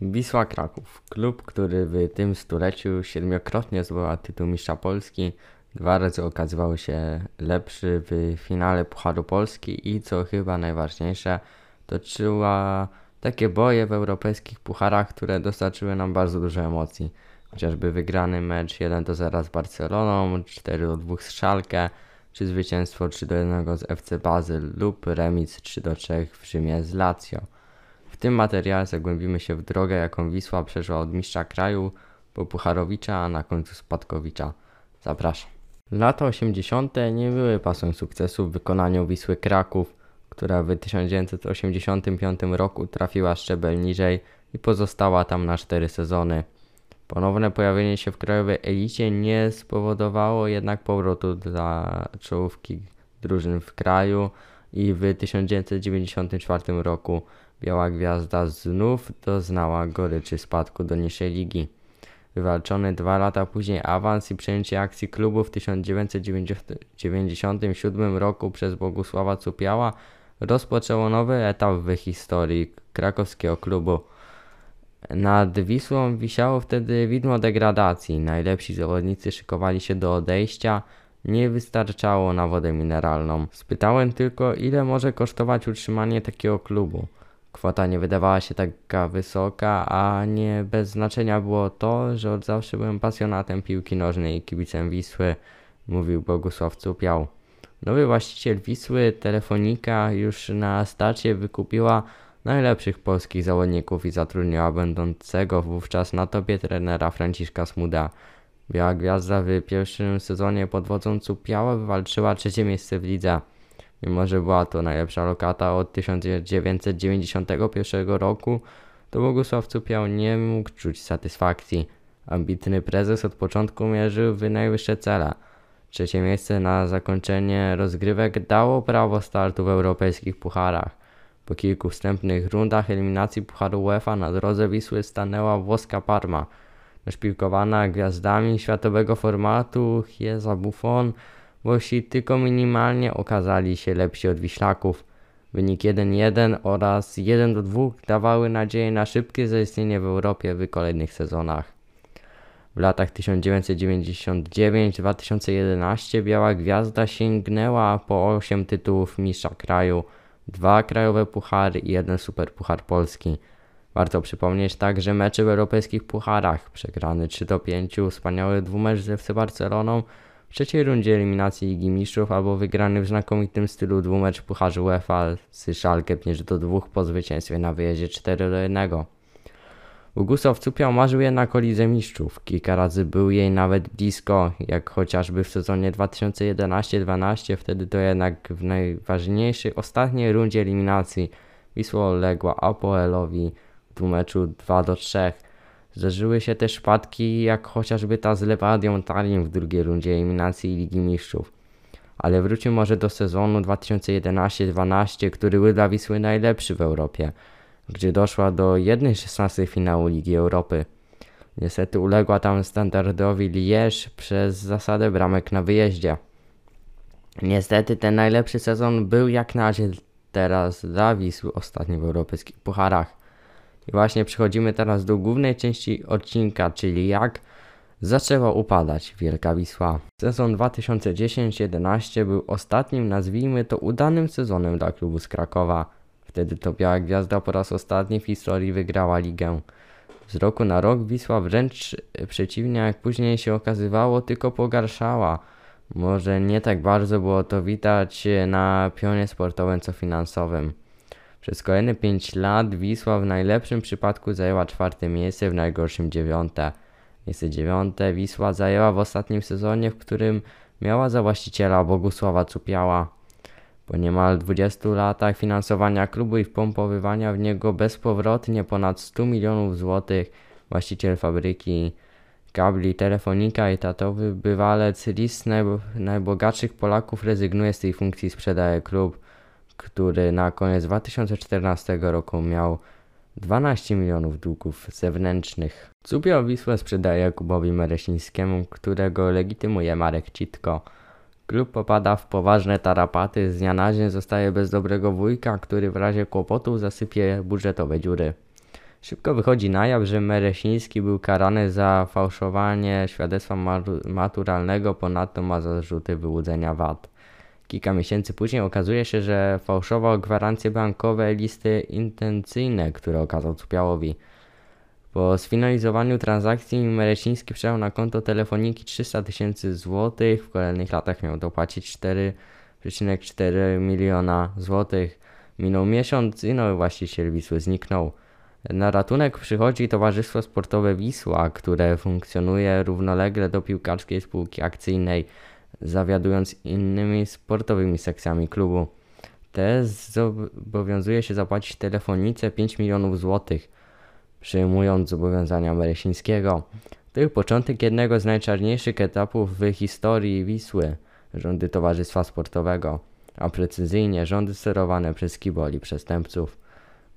Wisła Kraków, klub, który w tym stuleciu siedmiokrotnie zdobyła tytuł mistrza Polski, dwa razy okazywał się lepszy w finale Pucharu Polski i co chyba najważniejsze, toczyła takie boje w europejskich pucharach, które dostarczyły nam bardzo dużo emocji. Chociażby wygrany mecz 1 do 0 z Barceloną, 4 do 2 z Szalkę, czy zwycięstwo 3 do 1 z FC Bazyl lub remis 3 do 3 w Rzymie z Lazio. Tym materiale zagłębimy się w drogę, jaką Wisła przeszła od mistrza kraju po Pucharowicza, a na końcu Spadkowicza. Zapraszam. Lata 80. nie były pasem sukcesu w wykonaniu Wisły Kraków, która w 1985 roku trafiła szczebel niżej i pozostała tam na 4 sezony. Ponowne pojawienie się w krajowej elicie nie spowodowało jednak powrotu dla czołówki drużyn w kraju i w 1994 roku Biała Gwiazda znów doznała goryczy spadku do niższej ligi. Wywalczony dwa lata później awans i przejęcie akcji klubu w 1997 roku przez Bogusława Cupiała rozpoczęło nowy etap w historii krakowskiego klubu. Nad Wisłą wisiało wtedy widmo degradacji. Najlepsi zawodnicy szykowali się do odejścia. Nie wystarczało na wodę mineralną. Spytałem tylko, ile może kosztować utrzymanie takiego klubu. Kwota nie wydawała się taka wysoka, a nie bez znaczenia było to, że od zawsze byłem pasjonatem piłki nożnej i kibicem Wisły, mówił Bogusław Cupiał. Nowy właściciel Wisły, Telefonika, już na starcie wykupiła najlepszych polskich zawodników i zatrudniła będącego wówczas na topie trenera Franciszka Smuda. Biała Gwiazda w pierwszym sezonie pod wodzą Cupiała wywalczyła trzecie miejsce w lidze. Mimo, że była to najlepsza lokata od 1991 roku, to Bogusław Cupiał nie mógł czuć satysfakcji. Ambitny prezes od początku mierzył w najwyższe cele. Trzecie miejsce na zakończenie rozgrywek dało prawo startu w europejskich pucharach. Po kilku wstępnych rundach eliminacji Pucharu UEFA na drodze Wisły stanęła włoska Parma. Naszpilkowana gwiazdami światowego formatu Chiesa Buffon, Włosi tylko minimalnie okazali się lepsi od Wiślaków. Wynik 1-1 oraz 1-2 dawały nadzieję na szybkie zaistnienie w Europie w kolejnych sezonach. W latach 1999-2011 Biała Gwiazda sięgnęła po 8 tytułów mistrza kraju, dwa krajowe puchary i jeden superpuchar polski. Warto przypomnieć także mecze w europejskich pucharach. Przegrany 3 5, wspaniały dwumecz z FC Barceloną w trzeciej rundzie eliminacji Ligi Mistrzów albo wygrany w znakomitym stylu dwumecz Pucharzu UEFA z Szalkę 5 do 2 po zwycięstwie na wyjeździe 4 do 1. Bogusław Cupiał marzył jednak o Lidze Mistrzów. Kilka razy był jej nawet blisko, jak chociażby w sezonie 2011-12, wtedy to jednak w najważniejszej ostatniej rundzie eliminacji Wisła uległa Apoelowi w dwumeczu 2 do 3. Zdarzyły się też przypadki, jak chociażby ta z Lewadią Tallinn w drugiej rundzie eliminacji Ligi Mistrzów. Ale wróćmy może do sezonu 2011-12, który był dla Wisły najlepszy w Europie, gdzie doszła do 1-16 finału Ligi Europy. Niestety uległa tam standardowi Liège przez zasadę bramek na wyjeździe. Niestety ten najlepszy sezon był jak na razie teraz dla Wisły ostatnio w europejskich pucharach. I właśnie przechodzimy teraz do głównej części odcinka, czyli jak zaczęła upadać Wielka Wisła. Sezon 2010-11 był ostatnim, nazwijmy to, udanym sezonem dla klubu z Krakowa. Wtedy to Biała Gwiazda po raz ostatni w historii wygrała ligę. Z roku na rok Wisła wręcz przeciwnie, jak później się okazywało, tylko pogarszała. Może nie tak bardzo było to widać na pionie sportowym co finansowym. Przez kolejne 5 lat Wisła w najlepszym przypadku zajęła czwarte miejsce, w najgorszym dziewiąte. Miejsce dziewiąte Wisła zajęła w ostatnim sezonie, w którym miała za właściciela Bogusława Cupiała. Po niemal 20 latach finansowania klubu i wpompowywania w niego bezpowrotnie ponad 100 milionów złotych, właściciel fabryki kabli, telefonika i tatowy bywalec list najbogatszych Polaków rezygnuje z tej funkcji, sprzedaje klub który na koniec 2014 roku miał 12 milionów długów zewnętrznych. Cupiał Wisłę sprzedaje Jakubowi Mereślińskiemu, którego legitymuje Marek Citko. Klub popada w poważne tarapaty, z dnia na dzień zostaje bez dobrego wujka, który w razie kłopotów zasypie budżetowe dziury. Szybko wychodzi na jaw, że Meresiński był karany za fałszowanie świadectwa maturalnego, ponadto ma zarzuty wyłudzenia VAT. Kilka miesięcy później okazuje się, że fałszował gwarancje bankowe listy intencyjne, które okazał Cupiałowi. Po sfinalizowaniu transakcji Mereciński przelał na konto telefoniki 300 tysięcy złotych. W kolejnych latach miał dopłacić 4,4 miliona złotych. Minął miesiąc i nowy właściciel Wisły zniknął. Na ratunek przychodzi Towarzystwo Sportowe Wisła, które funkcjonuje równolegle do piłkarskiej spółki akcyjnej, zawiadując innymi sportowymi sekcjami klubu. TS zobowiązuje się zapłacić telefonice 5 milionów złotych, przyjmując zobowiązania Meresińskiego. To był początek jednego z najczarniejszych etapów w historii Wisły, rządy Towarzystwa Sportowego, a precyzyjnie rządy sterowane przez kiboli przestępców.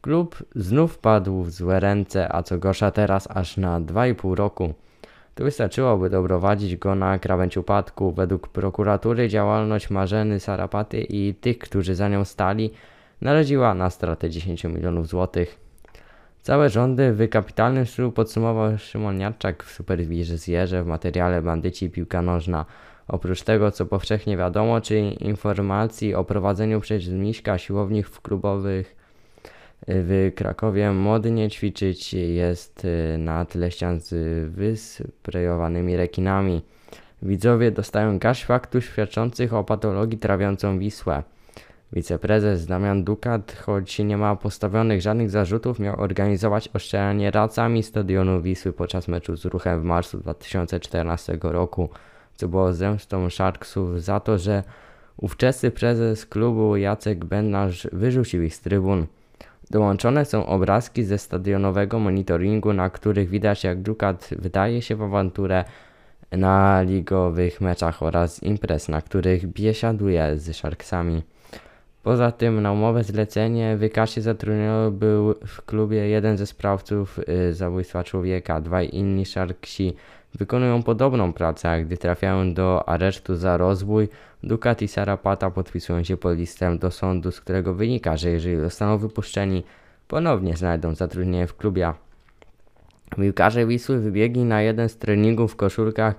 Klub znów padł w złe ręce, a co gorsza teraz aż na 2,5 roku. To wystarczyło, doprowadzić go na krawędź upadku. Według prokuratury działalność Marzeny Sarapaty i tych, którzy za nią stali, naraziła na stratę 10 milionów złotych. Całe rządy w kapitalnym stylu podsumował Szymon Jadczak w superwizjerze w materiale Bandyci Piłka Nożna. Oprócz tego, co powszechnie wiadomo, czyli informacji o prowadzeniu przez Miśka siłowni w klubowych w Krakowie modnie ćwiczyć jest y, na tle ścian z wysprejowanymi rekinami. Widzowie dostają gaś faktów świadczących o patologii trawiącą Wisłę. Wiceprezes Damian Dukat, choć nie ma postawionych żadnych zarzutów, miał organizować oszczelanie racami stadionu Wisły podczas meczu z ruchem w marcu 2014 roku, co było zemstą Sharksów za to, że ówczesny prezes klubu Jacek Bennaż wyrzucił ich z trybun. Dołączone są obrazki ze stadionowego monitoringu, na których widać jak Dukat wydaje się w awanturę na ligowych meczach oraz imprez, na których biesiaduje z Sharksami. Poza tym na umowę zlecenie Wykasie zatrudniony był w klubie jeden ze sprawców y, zabójstwa człowieka. Dwaj inni Sharksi wykonują podobną pracę, a gdy trafiają do aresztu za rozbój, Dukat i Sarapata podpisują się pod listem do sądu, z którego wynika, że jeżeli zostaną wypuszczeni, ponownie znajdą zatrudnienie w klubie. Piłkarze Wisły wybiegli na jeden z treningów w koszulkach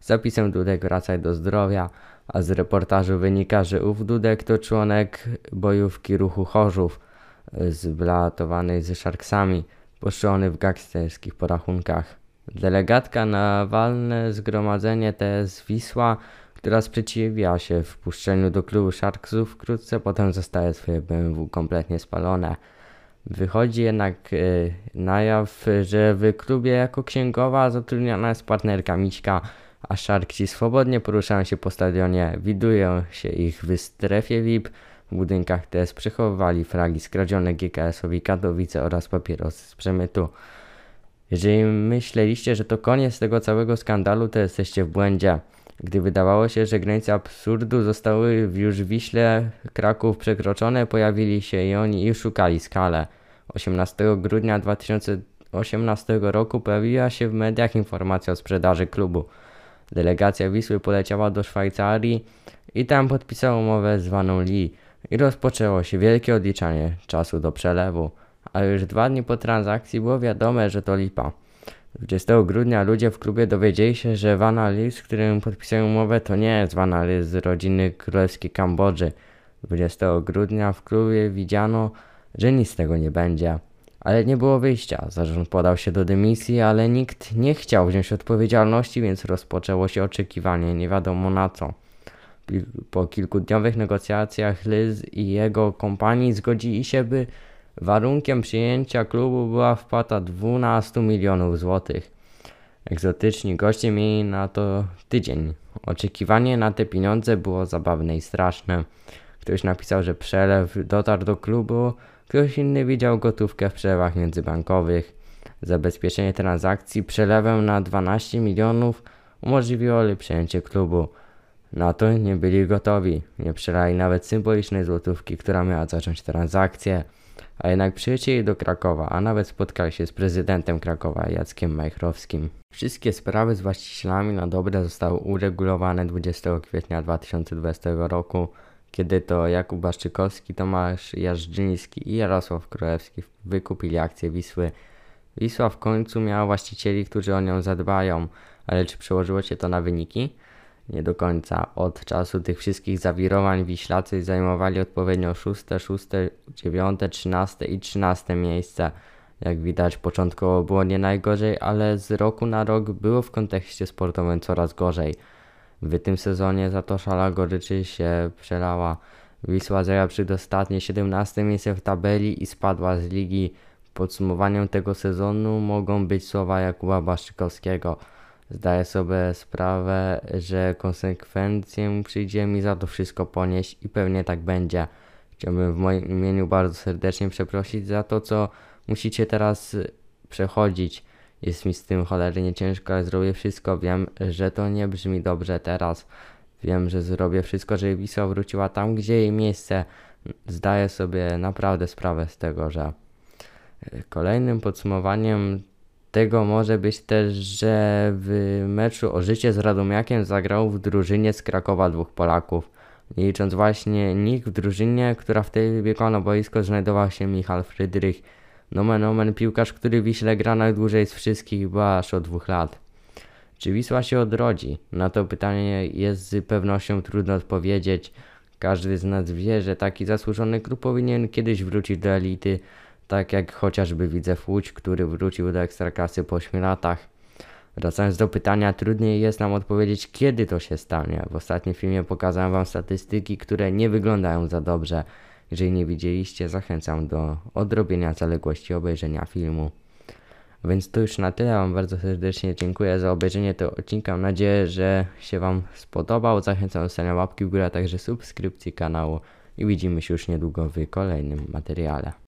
z zapisem Dudek wracaj do zdrowia, a z reportażu wynika, że ów Dudek to członek bojówki ruchu Chorzów, zblatowanej ze Szarksami, poszczony w gangsterskich porachunkach. Delegatka na walne zgromadzenie TS Wisła, która sprzeciwia się wpuszczeniu do klubu Sharksów, wkrótce potem zostaje swoje BMW kompletnie spalone. Wychodzi jednak yy, na jaw, że w klubie jako księgowa zatrudniona jest partnerka Miśka, a Sharksi swobodnie poruszają się po stadionie, widują się ich w strefie VIP, w budynkach TS przechowywali fragi skradzione GKS-owi Katowice oraz papierosy z przemytu. Jeżeli myśleliście, że to koniec tego całego skandalu, to jesteście w błędzie. Gdy wydawało się, że granice absurdu zostały już w Wiśle Kraków przekroczone, pojawili się i oni i szukali skalę. 18 grudnia 2018 roku pojawiła się w mediach informacja o sprzedaży klubu. Delegacja Wisły poleciała do Szwajcarii i tam podpisała umowę zwaną Lee i rozpoczęło się wielkie odliczanie czasu do przelewu a już dwa dni po transakcji było wiadome, że to lipa. 20 grudnia ludzie w klubie dowiedzieli się, że Van Ali, z którym podpisują umowę, to nie jest Van Ali z rodziny królewskiej Kambodży. 20 grudnia w klubie widziano, że nic z tego nie będzie. Ale nie było wyjścia. Zarząd podał się do dymisji, ale nikt nie chciał wziąć odpowiedzialności, więc rozpoczęło się oczekiwanie nie wiadomo na co. Po kilkudniowych negocjacjach Liz i jego kompanii zgodzili się, by Warunkiem przyjęcia klubu była wpłata 12 milionów złotych. Egzotyczni goście mieli na to tydzień. Oczekiwanie na te pieniądze było zabawne i straszne. Ktoś napisał, że przelew dotarł do klubu, ktoś inny widział gotówkę w przelewach międzybankowych. Zabezpieczenie transakcji przelewem na 12 milionów umożliwiło przejęcie klubu. Na to nie byli gotowi. Nie przelali nawet symbolicznej złotówki, która miała zacząć transakcję a jednak przylecieli do Krakowa, a nawet spotkali się z prezydentem Krakowa Jackiem Majchrowskim. Wszystkie sprawy z właścicielami na dobre zostały uregulowane 20 kwietnia 2020 roku, kiedy to Jakub Baszczykowski, Tomasz Jarzyński i Jarosław Królewski wykupili akcje Wisły Wisła w końcu miała właścicieli, którzy o nią zadbają, ale czy przełożyło się to na wyniki? Nie do końca. Od czasu tych wszystkich zawirowań Wiślacy zajmowali odpowiednio 6, 6, 9, 13 i 13 miejsce. Jak widać, początkowo było nie najgorzej, ale z roku na rok było w kontekście sportowym coraz gorzej. W tym sezonie za to szala goryczy się przelała. Wisła zajęła przedostatnie 17 miejsce w tabeli i spadła z ligi. Podsumowaniem tego sezonu mogą być słowa Jakuba Błaszczykowskiego. Zdaję sobie sprawę, że konsekwencje przyjdzie mi za to wszystko ponieść i pewnie tak będzie. Chciałbym w moim imieniu bardzo serdecznie przeprosić za to, co musicie teraz przechodzić. Jest mi z tym cholernie ciężko, ale zrobię wszystko. Wiem, że to nie brzmi dobrze teraz. Wiem, że zrobię wszystko, żeby Wisła wróciła tam, gdzie jej miejsce. Zdaję sobie naprawdę sprawę z tego, że kolejnym podsumowaniem tego może być też, że w meczu o życie z Radomiakiem zagrał w drużynie z Krakowa dwóch Polaków. Nie licząc właśnie nikt w drużynie, która wtedy biegła na boisko, znajdował się Michal Frydrych. Nomen omen piłkarz, który w Wiśle gra najdłużej z wszystkich, bo aż od dwóch lat. Czy Wisła się odrodzi? Na to pytanie jest z pewnością trudno odpowiedzieć. Każdy z nas wie, że taki zasłużony klub powinien kiedyś wrócić do elity, tak jak chociażby Widzew Łódź, który wrócił do Ekstraklasy po 8 latach. Wracając do pytania, trudniej jest nam odpowiedzieć, kiedy to się stanie. W ostatnim filmie pokazałem Wam statystyki, które nie wyglądają za dobrze. Jeżeli nie widzieliście, zachęcam do odrobienia zaległości obejrzenia filmu. Więc to już na tyle. Wam bardzo serdecznie dziękuję za obejrzenie tego odcinka. Mam nadzieję, że się Wam spodobał. Zachęcam do stawiania łapki w górę, a także subskrypcji kanału. I widzimy się już niedługo w kolejnym materiale.